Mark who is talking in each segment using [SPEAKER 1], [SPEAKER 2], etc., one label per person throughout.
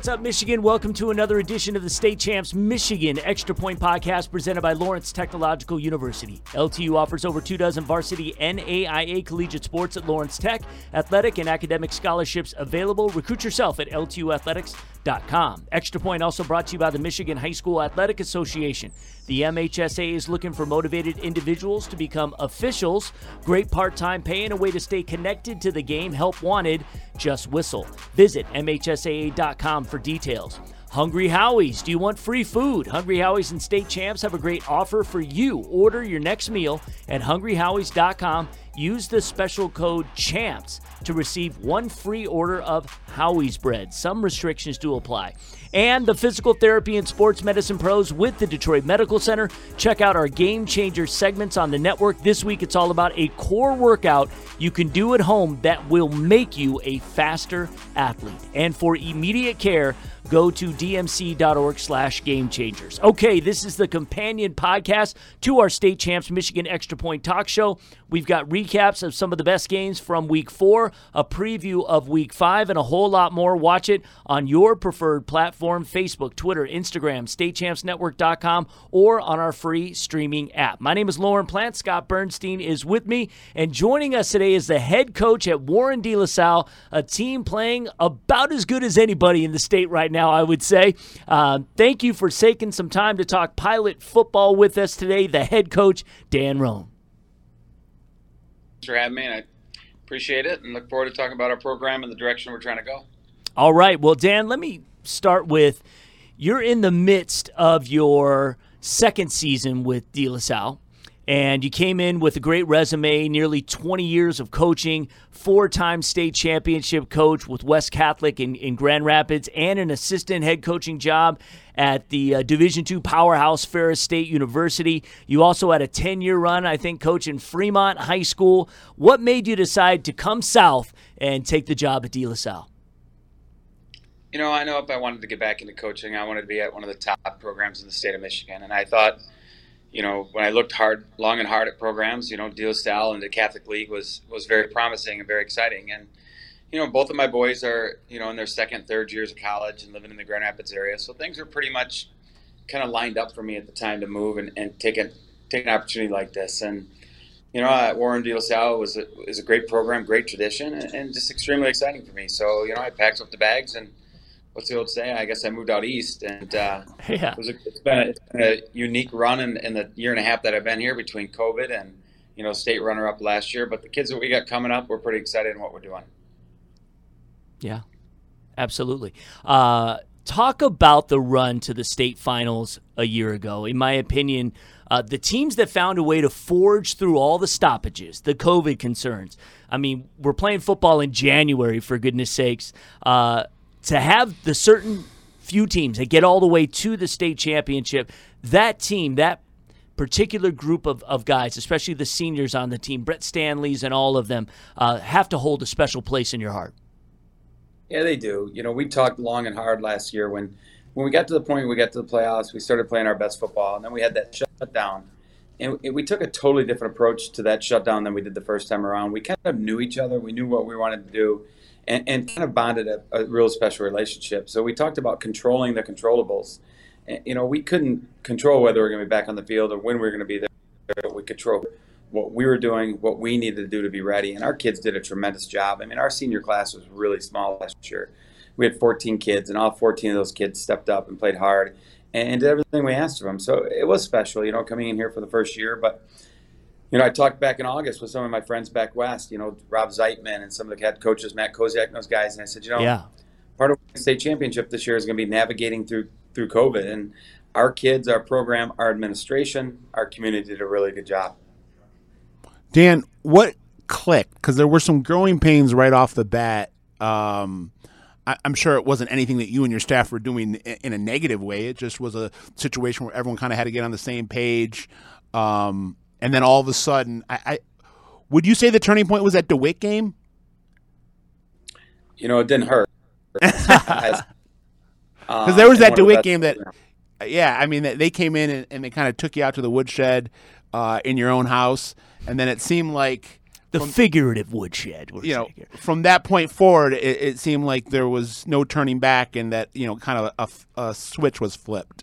[SPEAKER 1] what's up, Michigan? Welcome to another edition of the State Champs Michigan Extra Point Podcast presented by Lawrence Technological University. LTU offers over two dozen varsity NAIA collegiate sports at Lawrence Tech, athletic and academic scholarships available. Recruit yourself at LTUathletics.com. Extra Point also brought to you by the Michigan High School Athletic Association. The MHSAA is looking for motivated individuals to become officials. Great part time pay and a way to stay connected to the game. Help wanted. Just whistle. Visit MHSAA.com for details. Hungry Howie's. Do you want free food? Hungry Howie's and State Champs have a great offer for you. Order your next meal at hungryhowies.com. Use the special code CHAMPS to receive one free order of Howie's bread. Some restrictions do apply. And the physical therapy and sports medicine pros with the Detroit Medical Center. Check out our game changer segments on the network. This week, it's all about a core workout you can do at home that will make you a faster athlete. And for immediate care, go to dmc.org slash game changers. Okay, this is the companion podcast to our state champs Michigan Extra Point Talk Show. We've got recaps of some of the best games from week four, a preview of week five, and a whole lot more. Watch it on your preferred platform Facebook, Twitter, Instagram, statechampsnetwork.com, or on our free streaming app. My name is Lauren Plant. Scott Bernstein is with me, and joining us today is the head coach at Warren De La Salle, a team playing about as good as anybody in the state right now, I would say. Uh, thank you for taking some time to talk pilot football with us today, the head coach, Dan Rohn.
[SPEAKER 2] Thanks for having me. And I appreciate it and look forward to talking about our program and the direction we're trying to go.
[SPEAKER 1] All right. Well, Dan, let me start with you're in the midst of your second season with De La Salle and you came in with a great resume, nearly 20 years of coaching, four time state championship coach with West Catholic in, in Grand Rapids, and an assistant head coaching job at the uh, Division II powerhouse Ferris State University. You also had a 10 year run, I think, coaching Fremont High School. What made you decide to come south and take the job at De La Salle?
[SPEAKER 2] You know, I know if I wanted to get back into coaching, I wanted to be at one of the top programs in the state of Michigan. And I thought, you know, when I looked hard, long and hard at programs, you know, De La Salle and the Catholic League was was very promising and very exciting. And you know, both of my boys are you know in their second, third years of college and living in the Grand Rapids area, so things were pretty much kind of lined up for me at the time to move and, and take a take an opportunity like this. And you know, at Warren De La Salle was a, is a great program, great tradition, and, and just extremely exciting for me. So you know, I packed up the bags and what's the old saying? I guess I moved out east, and uh, yeah. it a, it's, been a, it's been a unique run in, in, the year and a half that I've been here between COVID and you know state runner up last year. But the kids that we got coming up, we're pretty excited in what we're doing.
[SPEAKER 1] Yeah, absolutely. Uh, talk about the run to the state finals a year ago. In my opinion. Uh, the teams that found a way to forge through all the stoppages, the COVID concerns. I mean, we're playing football in January, for goodness sakes. Uh, to have the certain few teams that get all the way to the state championship, that team, that particular group of, of guys, especially the seniors on the team, Brett Stanley's and all of them, uh, have to hold a special place in your heart.
[SPEAKER 2] Yeah, they do. You know, we talked long and hard last year when when we got to the point we got to the playoffs, we started playing our best football, and then we had that shutdown. And we took a totally different approach to that shutdown than we did the first time around. We kind of knew each other. We knew what we wanted to do and, and kind of bonded a, a, real special relationship. So we talked about controlling the controllables. And, you know, we couldn't control whether we are going to be back on the field or when we were going to be there. But we controlled what we were doing, what we needed to do to be ready. And our kids did a tremendous job. I mean, our senior class was really small last year. We had 14 kids, and all 14 of those kids stepped up and played hard and did everything we asked of them. So it was special, you know, coming in here for the first year. But you know, I talked back in August with some of my friends back west, you know, Rob Zeitman and some of the head coaches, Matt Koziak and those guys. And I said, you know, yeah. part of the state championship this year is going to be navigating through through COVID. And our kids, our program, our administration, our community did a really good job.
[SPEAKER 3] Dan, what clicked? Because there were some growing pains right off the bat. Um, I, am sure it wasn't anything that you and your staff were doing in a negative way. It just was a situation where everyone kind of had to get on the same page. Um, and then all of a sudden, I, I would you say the turning point was that DeWitt game?
[SPEAKER 2] You know, it didn't hurt.
[SPEAKER 3] Because uh, there was that DeWitt game that, yeah, I mean, they came in and, and they kind of took you out to the woodshed uh, in your own house, and then it seemed like
[SPEAKER 1] the figurative woodshed.
[SPEAKER 3] You know, here. from that point forward, it, it, seemed like there was no turning back, and that you know, kind of a, a switch was flipped.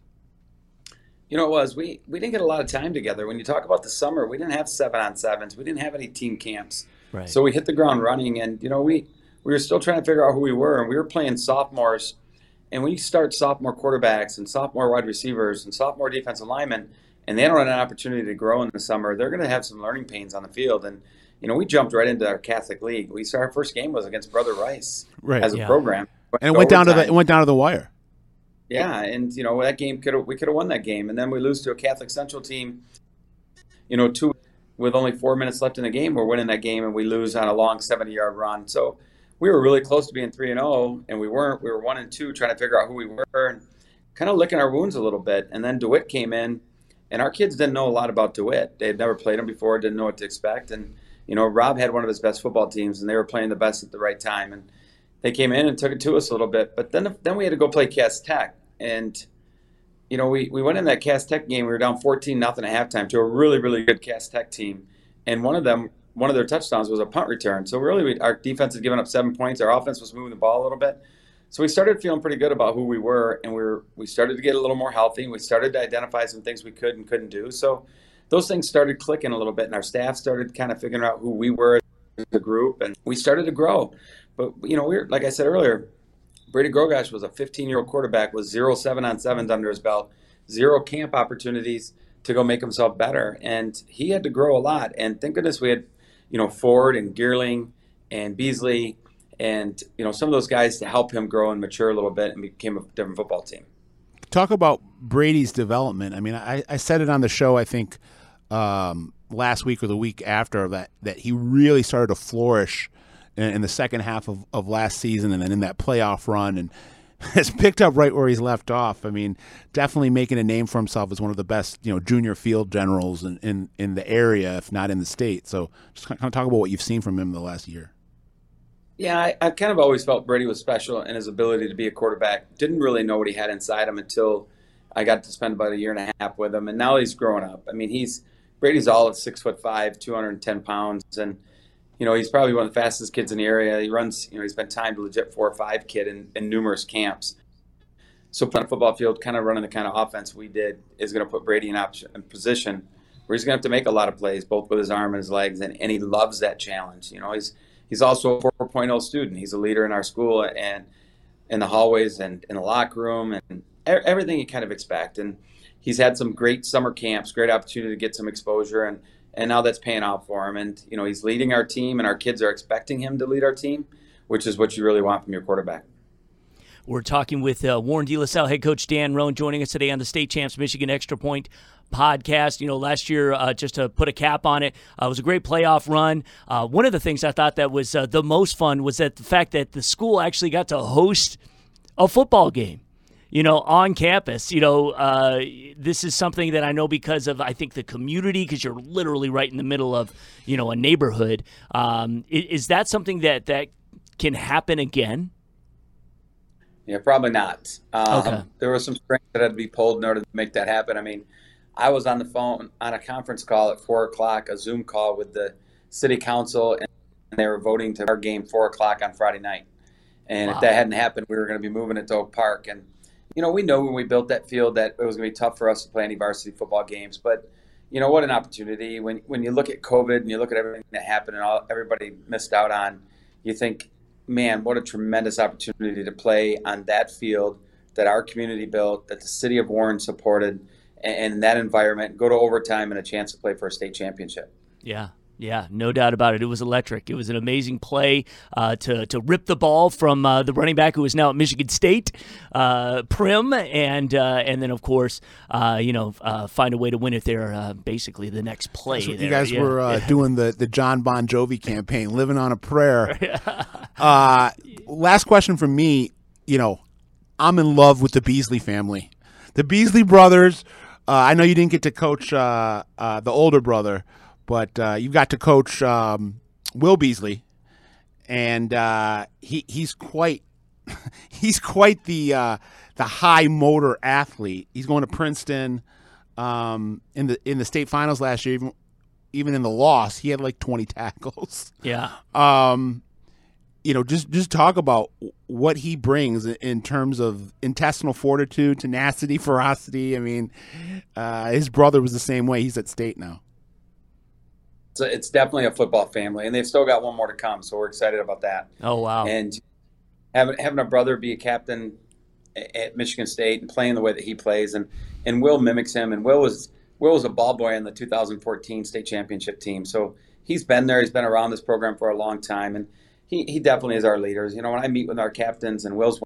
[SPEAKER 2] You know, it was we we didn't get a lot of time together. When you talk about the summer, we didn't have seven on sevens. We didn't have any team camps. Right. So we hit the ground running, and you know, we we were still trying to figure out who we were, and we were playing sophomores. And when you start sophomore quarterbacks and sophomore wide receivers and sophomore defensive linemen, and they don't have an opportunity to grow in the summer, they're going to have some learning pains on the field. And you know, we jumped right into our Catholic league. We saw our first game was against Brother Rice
[SPEAKER 3] right.
[SPEAKER 2] as a
[SPEAKER 3] yeah.
[SPEAKER 2] program,
[SPEAKER 3] and it went down to the it went down to the wire.
[SPEAKER 2] Yeah, and you know that game could we could have won that game, and then we lose to a Catholic Central team. You know, two with only four minutes left in the game, we're winning that game, and we lose on a long seventy-yard run. So we were really close to being three and zero, oh, and we weren't. We were one and two, trying to figure out who we were, and kind of licking our wounds a little bit. And then Dewitt came in, and our kids didn't know a lot about Dewitt. They had never played him before, didn't know what to expect, and you know, Rob had one of his best football teams, and they were playing the best at the right time, and they came in and took it to us a little bit. But then then we had to go play Cass Tech, and you know, we, we went in that Cass Tech game. We were down 14 nothing at halftime to a really really good Cass Tech team, and one of them one of their touchdowns was a punt return. So really, we, our defense had given up seven points. Our offense was moving the ball a little bit. So we started feeling pretty good about who we were, and we were we started to get a little more healthy. We started to identify some things we could and couldn't do. So those things started clicking a little bit, and our staff started kind of figuring out who we were as a group, and we started to grow. But you know, we are like I said earlier, Brady Drogosh was a 15-year-old quarterback with zero seven on sevens under his belt, zero camp opportunities to go make himself better, and he had to grow a lot. And thank goodness we had, you know, Ford and Gearling and Beasley and you know some of those guys to help him grow and mature a little bit and became a different football team.
[SPEAKER 3] Talk about Brady's development. I mean, I, I said it on the show. I think um, last week or the week after that that he really started to flourish in, the second half of, of last season and then in that playoff run and has picked up right where he's left off. I mean, definitely making a name for himself as one of the best, you know, junior field generals in, in, in the area, if not in the state. So just kind of talk about what you've seen from him the last year.
[SPEAKER 2] Yeah, I, I kind of always felt Brady was special in his ability to be a quarterback. Didn't really know what he had inside him until I got to spend about a year and a half with him, and now he's growing up. I mean, he's Brady's all at six foot five, 210 pounds, and you know he's probably one of the fastest kids in the area. He runs, you know, he's been timed legit four or five kid in, in numerous camps. So playing football field, kind of running the kind of offense we did, is going to put Brady in, option, in position where he's going to have to make a lot of plays, both with his arm and his legs, and, and he loves that challenge. You know, he's he's also a 4.0 student. He's a leader in our school and in the hallways and in the locker room and everything you kind of expect. And he's had some great summer camps, great opportunity to get some exposure, and and now that's paying off for him. And you know he's leading our team, and our kids are expecting him to lead our team, which is what you really want from your quarterback.
[SPEAKER 1] We're talking with uh, Warren De La Salle head coach Dan Rohn joining us today on the State Champs Michigan Extra Point podcast. You know, last year, uh, just to put a cap on it, uh, it was a great playoff run. Uh, one of the things I thought that was uh, the most fun was that the fact that the school actually got to host a football game you know, on campus. You know, uh, this is something that I know because of I think the community, because you're literally right in the middle of you know a neighborhood. Um, is, is, that something that that can happen again?
[SPEAKER 2] Yeah, probably not. Um, okay. There was some strings that had to be pulled in order to make that happen. I mean, I was on the phone on a conference call at four o'clock, a Zoom call with the city council, and they were voting to our game four o'clock on Friday night. And wow. if that hadn't happened, we were going to be moving it to Oak Park. And you know, we know when we built that field that it was going to be tough for us to play any varsity football games. But, you know, what an opportunity. When, when you look at COVID and you look at everything that happened and all everybody missed out on, you think, man, what a tremendous opportunity to play on that field that our community built, that the city of Warren supported, and, and that environment, go to overtime and a chance to play for a state championship.
[SPEAKER 1] Yeah, yeah, no doubt about it. It was electric. It was an amazing play uh, to to rip the ball from uh, the running back who is now at Michigan State, uh, Prim, and uh, and then of course, uh, you know, uh, find a way to win it there. basically, the next play.
[SPEAKER 3] You guys yeah. were doing the the John Bon Jovi campaign, living on a prayer. last question from me. You know, I'm in love with the Beasley family, the Beasley brothers. I know you didn't get to coach the older brother. But uh, you got to coach um, Will Beasley, and uh, he he's quite he's quite the uh, the high motor athlete. He's going to Princeton um, in the in the state finals last year. Even even in the loss, he had like 20 tackles.
[SPEAKER 1] Yeah.
[SPEAKER 3] Um, you know, just just talk about what he brings in terms of intestinal fortitude, tenacity, ferocity. I mean, uh, his brother was the same way. He's at state now.
[SPEAKER 2] So it's definitely a football family, and they've still got one more to come. So we're excited about that.
[SPEAKER 1] Oh wow!
[SPEAKER 2] And having having a brother be a captain at Michigan State and playing the way that he plays, and and Will mimics him. And Will was Will was a ball boy on the 2014 state championship team, so he's been there. He's been around this program for a long time, and he, he definitely is our leaders. You know, when I meet with our captains, and Will's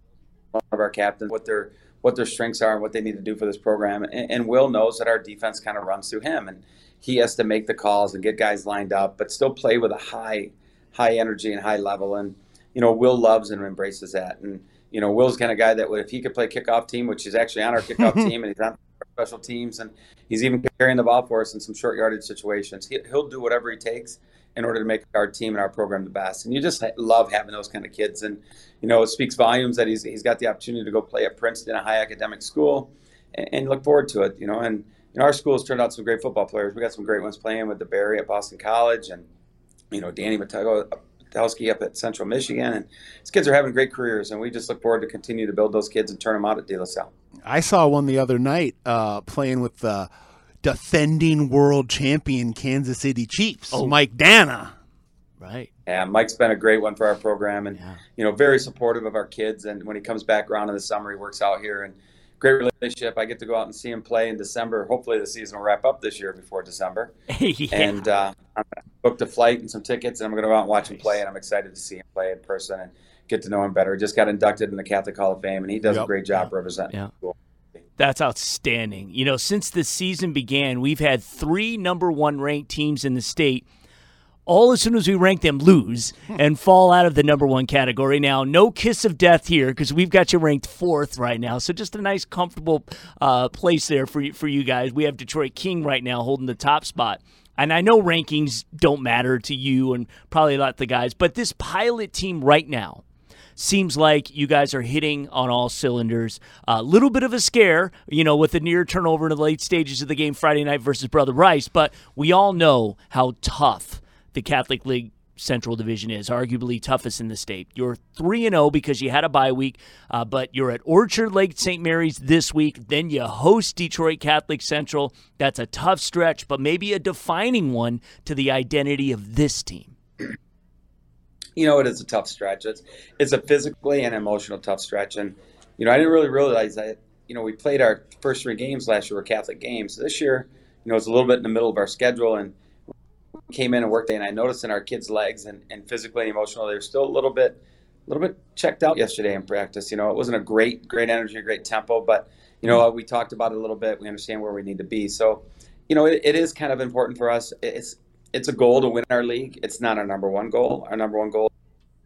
[SPEAKER 2] one of our captains, what their what their strengths are and what they need to do for this program, and, and Will knows that our defense kind of runs through him, and he has to make the calls and get guys lined up, but still play with a high high energy and high level. And you know, Will loves and embraces that, and you know, Will's kind of guy that if he could play kickoff team, which is actually on our kickoff team, and he's on special teams, and he's even carrying the ball for us in some short yardage situations. He, will do whatever he takes in order to make our team and our program the best. And you just love having those kind of kids. And you know, it speaks volumes that he's he's got the opportunity to go play at Princeton, a high academic school, and, and look forward to it. You know, and you know, our school's turned out some great football players. We got some great ones playing with the Barry at Boston College, and you know, Danny Matego up at Central Michigan, and these kids are having great careers, and we just look forward to continue to build those kids and turn them out at De La Salle.
[SPEAKER 3] I saw one the other night uh, playing with the defending world champion Kansas City Chiefs, oh. Mike Danna.
[SPEAKER 1] Right.
[SPEAKER 2] Yeah, Mike's been a great one for our program, and yeah. you know, very supportive of our kids. And when he comes back around in the summer, he works out here, and great relationship. I get to go out and see him play in December. Hopefully, the season will wrap up this year before December. yeah. And uh, I booked a flight and some tickets, and I'm going to go out and watch nice. him play. And I'm excited to see him play in person and get to know him better. He Just got inducted in the Catholic Hall of Fame, and he does yep. a great job yep. representing
[SPEAKER 1] yeah. school. That's outstanding. You know, since the season began, we've had three number one ranked teams in the state. All as soon as we rank them, lose and fall out of the number one category. Now, no kiss of death here because we've got you ranked fourth right now. So just a nice, comfortable uh, place there for you, for you guys. We have Detroit King right now holding the top spot. And I know rankings don't matter to you and probably a lot of the guys, but this pilot team right now, seems like you guys are hitting on all cylinders. A uh, little bit of a scare, you know, with the near turnover in the late stages of the game Friday night versus Brother Rice, but we all know how tough the Catholic League Central Division is, arguably toughest in the state. You're 3 and 0 because you had a bye week, uh, but you're at Orchard Lake St. Mary's this week. Then you host Detroit Catholic Central. That's a tough stretch, but maybe a defining one to the identity of this team
[SPEAKER 2] you know, it is a tough stretch. It's it's a physically and emotional tough stretch, and you know, I didn't really realize that. You know, we played our first three games last year were Catholic games. This year, you know, it's a little bit in the middle of our schedule, and came in and worked. And I noticed in our kids' legs and, and physically and emotionally, they're still a little bit, a little bit checked out yesterday in practice. You know, it wasn't a great, great energy, a great tempo, but you know, we talked about it a little bit. We understand where we need to be. So, you know, it, it is kind of important for us. It's it's a goal to win our league. It's not our number one goal. Our number one goal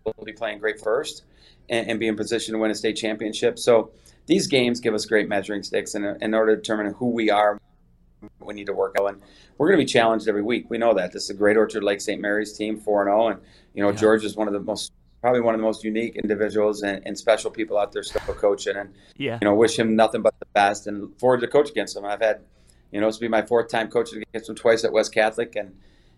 [SPEAKER 2] will be playing great first and, and, be in position to win a state championship. So these games give us great measuring sticks in, in order to determine who we are. We need to work out, and we're going to be challenged every week. We know that this is a great Orchard Lake St. Mary's team, four and zero, and you know yeah. George is one of the most probably one of the most unique individuals and, and, special people out there still coaching. And yeah. you know, wish him nothing but the best and forward to coach against him. I've had, you know, this will be my fourth time coaching against him twice at West Catholic, and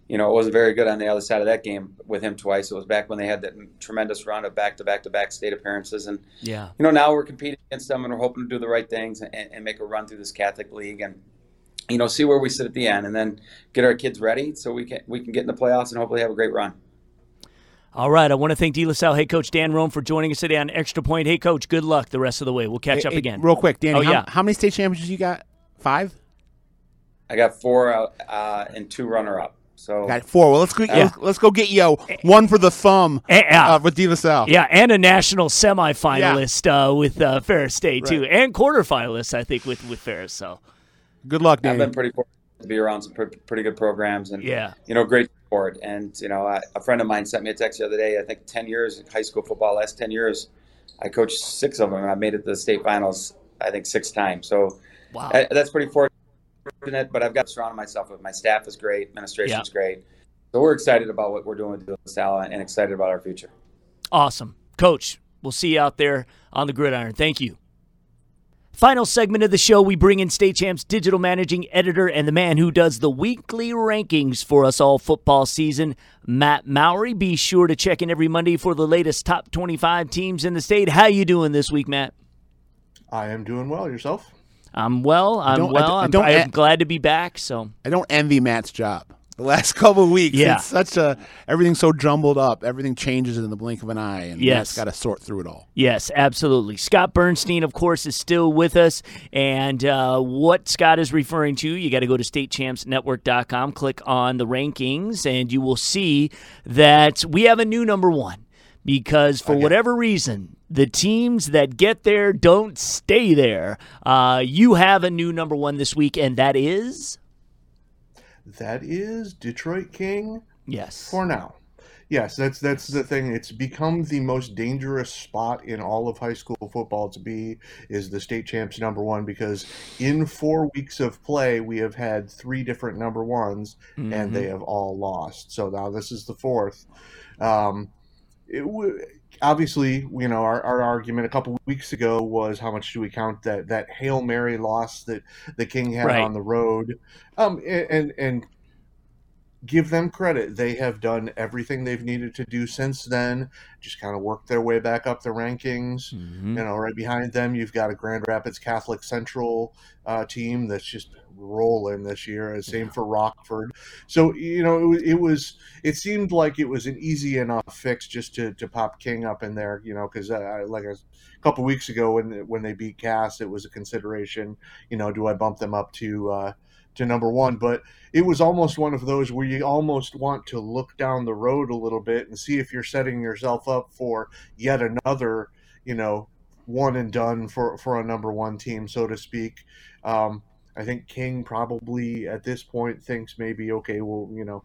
[SPEAKER 2] you know, it wasn't very good on the other side of that game with him twice. It was back when they had that tremendous run of back to back to back state appearances. And, yeah. you know, now we're competing against them and we're hoping to do the right things and, and make a run through this Catholic League and, you know, see where we sit at the end and then get our kids ready so we can, we can get in the playoffs and hopefully have a great run.
[SPEAKER 1] All right. I want to thank De La Salle head coach Dan Rohn for joining us today on Extra Point. Hey, coach, good luck the rest of the way. We'll catch
[SPEAKER 3] hey,
[SPEAKER 1] up
[SPEAKER 3] hey,
[SPEAKER 1] again.
[SPEAKER 3] Real quick, Danny, oh, how, yeah. how many state championships you got? Five?
[SPEAKER 2] I got four uh, and two runner up. So
[SPEAKER 3] got four. Well, let's go. Yeah. Let's go get you one for the thumb uh, with De La Salle.
[SPEAKER 1] Yeah, and a national semifinalist yeah. uh, with uh, Ferris State right. too, and quarterfinalists I think with with Ferris. So
[SPEAKER 3] good luck, Dan.
[SPEAKER 2] I've been pretty fortunate to be around some pretty good programs, and yeah, you know, great support. And you know, I, a friend of mine sent me a text the other day. I think ten years high school football. Last ten years, I coached six of them, and I made it to the state finals. I think six times. So wow. I, that's pretty fortunate fortunate, but I've got to surround myself with my staff is great, administration is yeah. great. So we're excited about what we're doing with De La and excited about our future.
[SPEAKER 1] Awesome. Coach, we'll see you out there on the gridiron. Thank you. Final segment of the show, we bring in State Champs digital managing editor and the man who does the weekly rankings for us all football season, Matt Mowry. Be sure to check in every Monday for the latest top 25 teams in the state. How you doing this week, Matt?
[SPEAKER 4] I am doing well. Yourself?
[SPEAKER 1] I'm well. I'm well. I am I'm glad to be back. So
[SPEAKER 3] I don't envy Matt's job the last couple of weeks. Yeah. It's such a everything's so jumbled up. Everything changes in the blink of an eye, and yes, got to sort through it all.
[SPEAKER 1] Yes, absolutely. Scott Bernstein, of course, is still with us, and uh, what Scott is referring to, you got to go to statechampsnetwork.com, click on the rankings, and you will see that we have a new number one. Because for whatever reason, the teams that get there don't stay there. Uh, you have a new number one this week, and that is
[SPEAKER 4] that is Detroit King.
[SPEAKER 1] Yes.
[SPEAKER 4] For now. Yes, that's that's the thing. It's become the most dangerous spot in all of high school football to be is the state champs number one because in four weeks of play we have had three different number ones mm-hmm. and they have all lost. So now this is the fourth. Um, it w- obviously, you know, our, our argument a couple weeks ago was how much do we count that that hail mary loss that the King had right. on the road, um, and and give them credit. They have done everything they've needed to do since then. Just kind of worked their way back up the rankings. Mm-hmm. You know, right behind them, you've got a Grand Rapids Catholic Central uh, team that's just rolling this year. Same for Rockford. So you know, it, it, was. It seemed like it was an easy enough fix just to, to pop King up in there. You know, because uh, like a couple weeks ago when when they beat Cass, it was a consideration. You know, do I bump them up to uh, to number one, but it was almost one of those where you almost want to look down the road a little bit and see if you're setting yourself up for yet another, you know, one and done for for a number one team, so to speak. Um, I think King probably at this point thinks maybe okay, well, you know,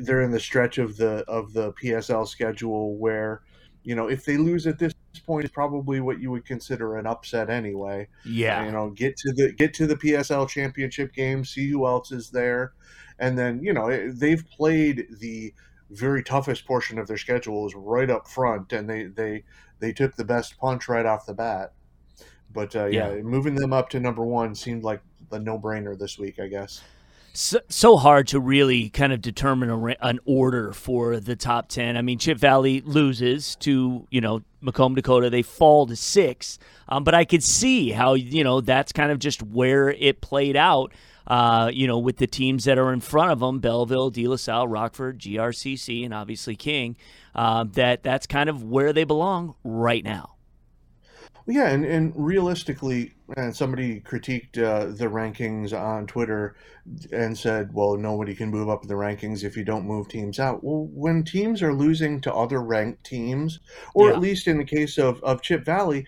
[SPEAKER 4] they're in the stretch of the of the PSL schedule where you know, if they lose at this point, is probably what you would consider an upset anyway.
[SPEAKER 1] Yeah.
[SPEAKER 4] You know, get to the get to the PSL championship game, see who else is there, and then you know they've played the very toughest portion of their schedule is right up front, and they they they took the best punch right off the bat. But uh, yeah. yeah, moving them up to number one seemed like the no brainer this week, I guess
[SPEAKER 1] so, so hard to really kind of determine a, an order for the top 10. I mean, Chip Valley loses to, you know, Macomb, Dakota. They fall to six. Um, but I could see how, you know, that's kind of just where it played out, uh, you know, with the teams that are in front of them Belleville, De La Salle, Rockford, GRCC, and obviously King. Uh, that that's kind of where they belong right now.
[SPEAKER 4] Yeah, and, and realistically, and somebody critiqued uh, the rankings on Twitter and said, well, nobody can move up in the rankings if you don't move teams out. Well, when teams are losing to other ranked teams, or yeah. at least in the case of, of Chip Valley,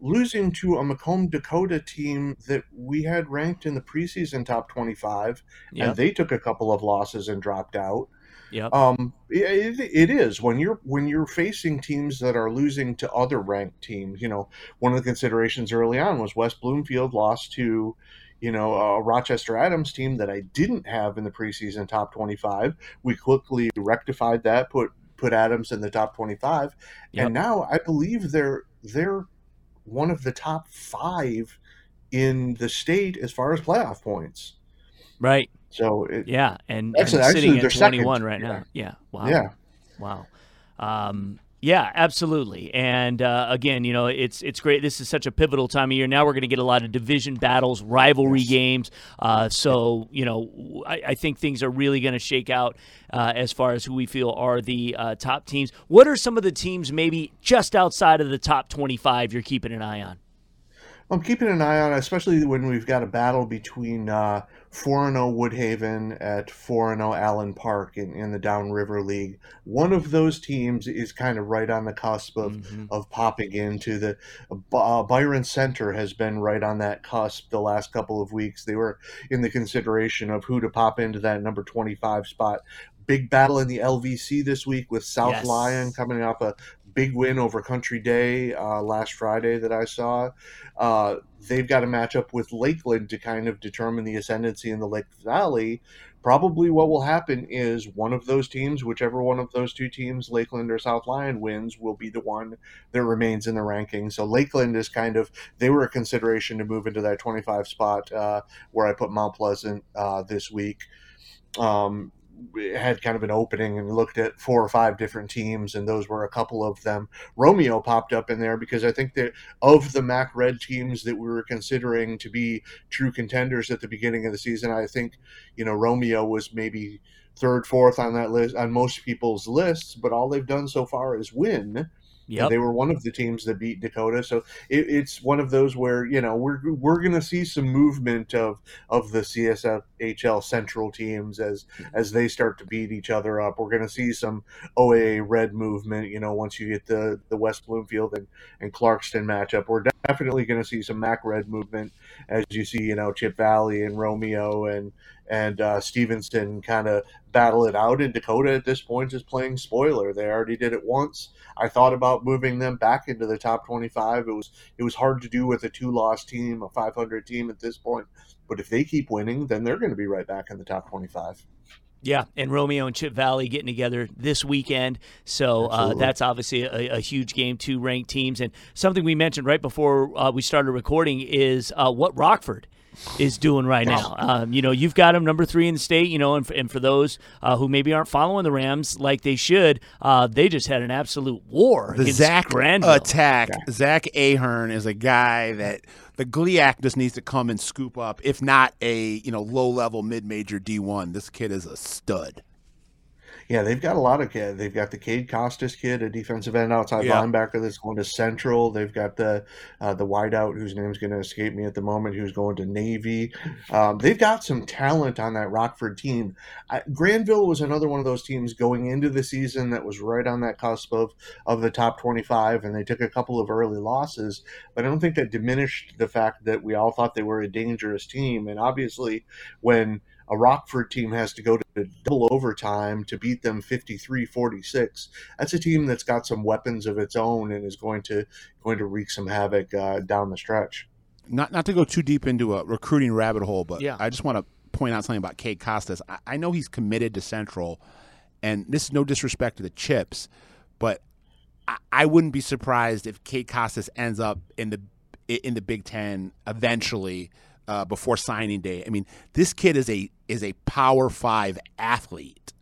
[SPEAKER 4] losing to a Macomb Dakota team that we had ranked in the preseason top 25, yep. and they took a couple of losses and dropped out.
[SPEAKER 1] Yeah.
[SPEAKER 4] Um, it, it is when you're when you're facing teams that are losing to other ranked teams. You know, one of the considerations early on was West Bloomfield lost to, you know, a Rochester Adams team that I didn't have in the preseason top 25. We quickly rectified that, put put Adams in the top 25, yep. and now I believe they're they're one of the top five in the state as far as playoff points.
[SPEAKER 1] Right.
[SPEAKER 4] So it,
[SPEAKER 1] yeah, and, actually, and sitting at 21 second. right now. Yeah. Wow.
[SPEAKER 4] Yeah.
[SPEAKER 1] Wow. Um, yeah, absolutely. And uh, again, you know, it's it's great. This is such a pivotal time of year. Now we're going to get a lot of division battles, rivalry yes. games. Uh, so you know, I, I, think things are really going to shake out uh, as far as who we feel are the uh, top teams. What are some of the teams maybe just outside of the top twenty-five you're keeping an eye on?
[SPEAKER 4] I'm keeping an eye on, especially when we've got a battle between uh, 4 0 Woodhaven at 4 0 Allen Park in, in the Downriver League. One of those teams is kind of right on the cusp of, mm-hmm. of popping into the. Uh, Byron Center has been right on that cusp the last couple of weeks. They were in the consideration of who to pop into that number 25 spot big battle in the LVC this week with South yes. Lyon coming off a big win over Country Day uh, last Friday that I saw. Uh, they've got a matchup with Lakeland to kind of determine the ascendancy in the Lake Valley. probably what will happen is one of those teams, whichever one of those two teams, Lakeland or South Lyon, wins, will be the one that remains in the rankings. So Lakeland is kind of they were a consideration to move into that 25 spot uh, where I put Mount Pleasant uh, this week. Um, had kind of an opening and looked at four or five different teams, and those were a couple of them. Romeo popped up in there because I think that of the MAC Red teams that we were considering to be true contenders at the beginning of the season, I think you know Romeo was maybe third, fourth on that list on most people's lists, but all they've done so far is win.
[SPEAKER 1] Yep.
[SPEAKER 4] They were one of the teams that beat Dakota, so it, it's one of those where you know we're we're going to see some movement of of the CSFHL Central teams as mm-hmm. as they start to beat each other up. We're going to see some OAA Red movement. You know, once you get the the West Bloomfield and and Clarkston matchup, we're definitely going to see some MAC Red movement as you see you know Chip Valley and Romeo and and uh, Stevenson kind of battle it out. And Dakota at this point is playing spoiler. They already did it once. I thought about moving them back into the top 25. It was it was hard to do with a two loss team, a 500 team at this point. But if they keep winning, then they're going to be right back in the top 25.
[SPEAKER 1] Yeah, and Romeo and Chip Valley getting together this weekend. So uh, that's obviously a, a, huge game, two ranked teams. And something we mentioned right before uh, we started recording is uh, what Rockford is doing right now. Um, you know, you've got them number three in the state. You know, and for, and for those uh, who maybe aren't following the Rams like they should, uh, they just had an absolute war.
[SPEAKER 3] The
[SPEAKER 1] against
[SPEAKER 3] Zach
[SPEAKER 1] Grandville.
[SPEAKER 3] attack. Zach Ahern is a guy that the GLIAC just needs to come and scoop up. If not a you know low level mid major D one, this kid is a stud.
[SPEAKER 4] Yeah, they've got a lot of kids. They've got the Cade Costas kid, a defensive end outside
[SPEAKER 3] Yeah.
[SPEAKER 4] linebacker that's going to Central. They've got the uh, the wideout whose name's going to escape me at the moment, who's going to Navy. Um, they've got some talent on that Rockford team. I, Grandville was another one of those teams going into the season that was right on that cusp of of the top twenty five, and they took a couple of early losses. But I don't think that diminished the fact that we all thought they were a dangerous team. And obviously, when a Rockford team has to go to double overtime to beat them 53-46. That's a team that's got some weapons of its own and is going to going to wreak some havoc uh, down the stretch.
[SPEAKER 3] Not not to go too deep into a recruiting rabbit hole, but
[SPEAKER 1] Yeah.
[SPEAKER 3] I just want to point out something about Cade Costas. I, I know he's committed to Central, and this is no disrespect to the Chips, but I, I wouldn't be surprised if Cade Costas ends up in the in the Big Ten eventually uh, before signing day. I mean, this kid is a is a Power Five athlete.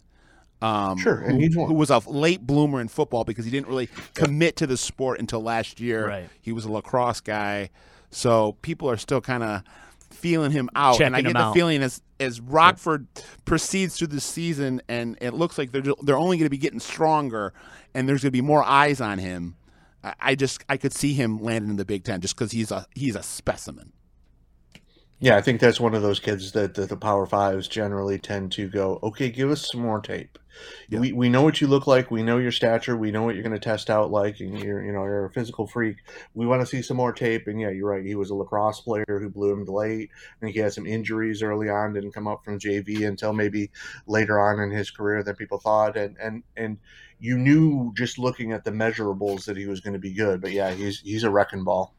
[SPEAKER 3] Um,
[SPEAKER 4] Sure, and
[SPEAKER 3] who,
[SPEAKER 4] he's one.
[SPEAKER 3] who was a late bloomer in football because he didn't really commit to the sport until last year.
[SPEAKER 1] Right.
[SPEAKER 3] He was a lacrosse guy, so people are still kind of feeling him out. and I get the
[SPEAKER 1] out.
[SPEAKER 3] feeling as as Rockford proceeds through the season, and it looks like they're they're only going to be getting stronger, and there's going to be more eyes on him. I, I just I could see him landing in the Big Ten just because he's a he's a specimen.
[SPEAKER 4] Yeah, I think that's one of those kids that, that the Power Fives generally tend to go, okay, give us some more tape.
[SPEAKER 3] Yeah.
[SPEAKER 4] We, we know what you look like. We know your stature. We know what you're going to test out like, and you're you know you're a physical freak. We want to see some more tape. And yeah, you're right. He was a lacrosse player who bloomed late. I think he had some injuries early on. Didn't come up from JV until maybe later on in his career than people thought. And and and you knew just looking at the measurables that he was going to be good. But yeah, he's he's a wrecking ball.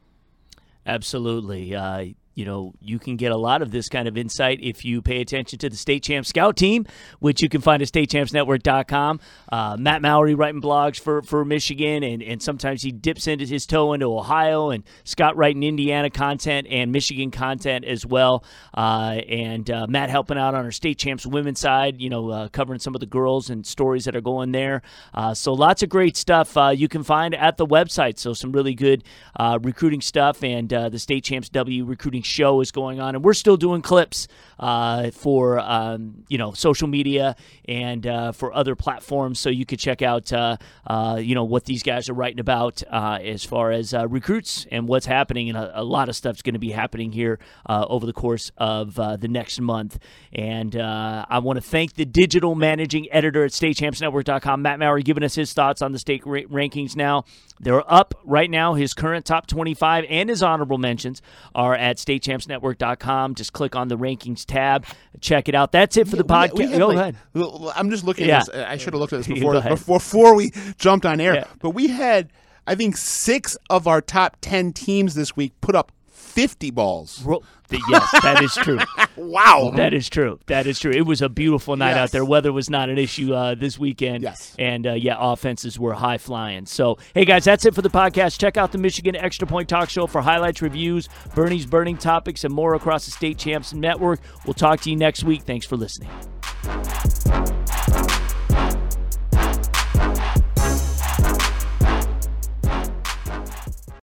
[SPEAKER 1] Absolutely. Uh, you know, you can get a lot of this kind of insight if you pay attention to the State Champ Scout team, which you can find at statechampsnetwork.com. Uh, Matt Mowry writing blogs for, for Michigan, and, and sometimes he dips into his toe into Ohio, and Scott writing Indiana content and Michigan content as well. Uh, and uh, Matt helping out on our State Champs women's side, you know, uh, covering some of the girls and stories that are going there. Uh, so lots of great stuff uh, you can find at the website. So some really good recruiting stuff, and the State Champs W recruiting show is going on, and we're still doing clips uh, for um, you know social media and uh, for other platforms. So you could check out uh, uh, you know what these guys are writing about uh, as far as uh, recruits and what's happening, and a, a lot of stuff's going to be happening here over the course of the next month. And I want to thank the digital managing editor at StateChampsNetwork.com, Matt Maury, giving us his thoughts on the state ra- rankings. Now they're up right now. His current top 25 and his honorable mentions are at StateChampsNetwork.com. Just click on the rankings tab, check it out. That's it for the
[SPEAKER 3] We-
[SPEAKER 1] podcast. Go
[SPEAKER 3] like-
[SPEAKER 1] ahead.
[SPEAKER 3] I'm just looking
[SPEAKER 1] Yeah.
[SPEAKER 3] at this. I should have looked at this before, before before we jumped on air.
[SPEAKER 1] Yeah.
[SPEAKER 3] But we had, I think, six of our top ten teams this week put up 50 balls.
[SPEAKER 1] Ro- yes, that is true.
[SPEAKER 3] Wow.
[SPEAKER 1] That is true. That is true. It was a beautiful night out there. Weather was not an issue uh, this weekend.
[SPEAKER 3] Yes.
[SPEAKER 1] And uh, yeah, offenses were high flying. So, hey guys, that's it for the podcast. Check out the Michigan Extra Point Talk Show for highlights, reviews, Bernie's burning topics, and more across the State Champs Network. We'll talk to you next week. Thanks for listening.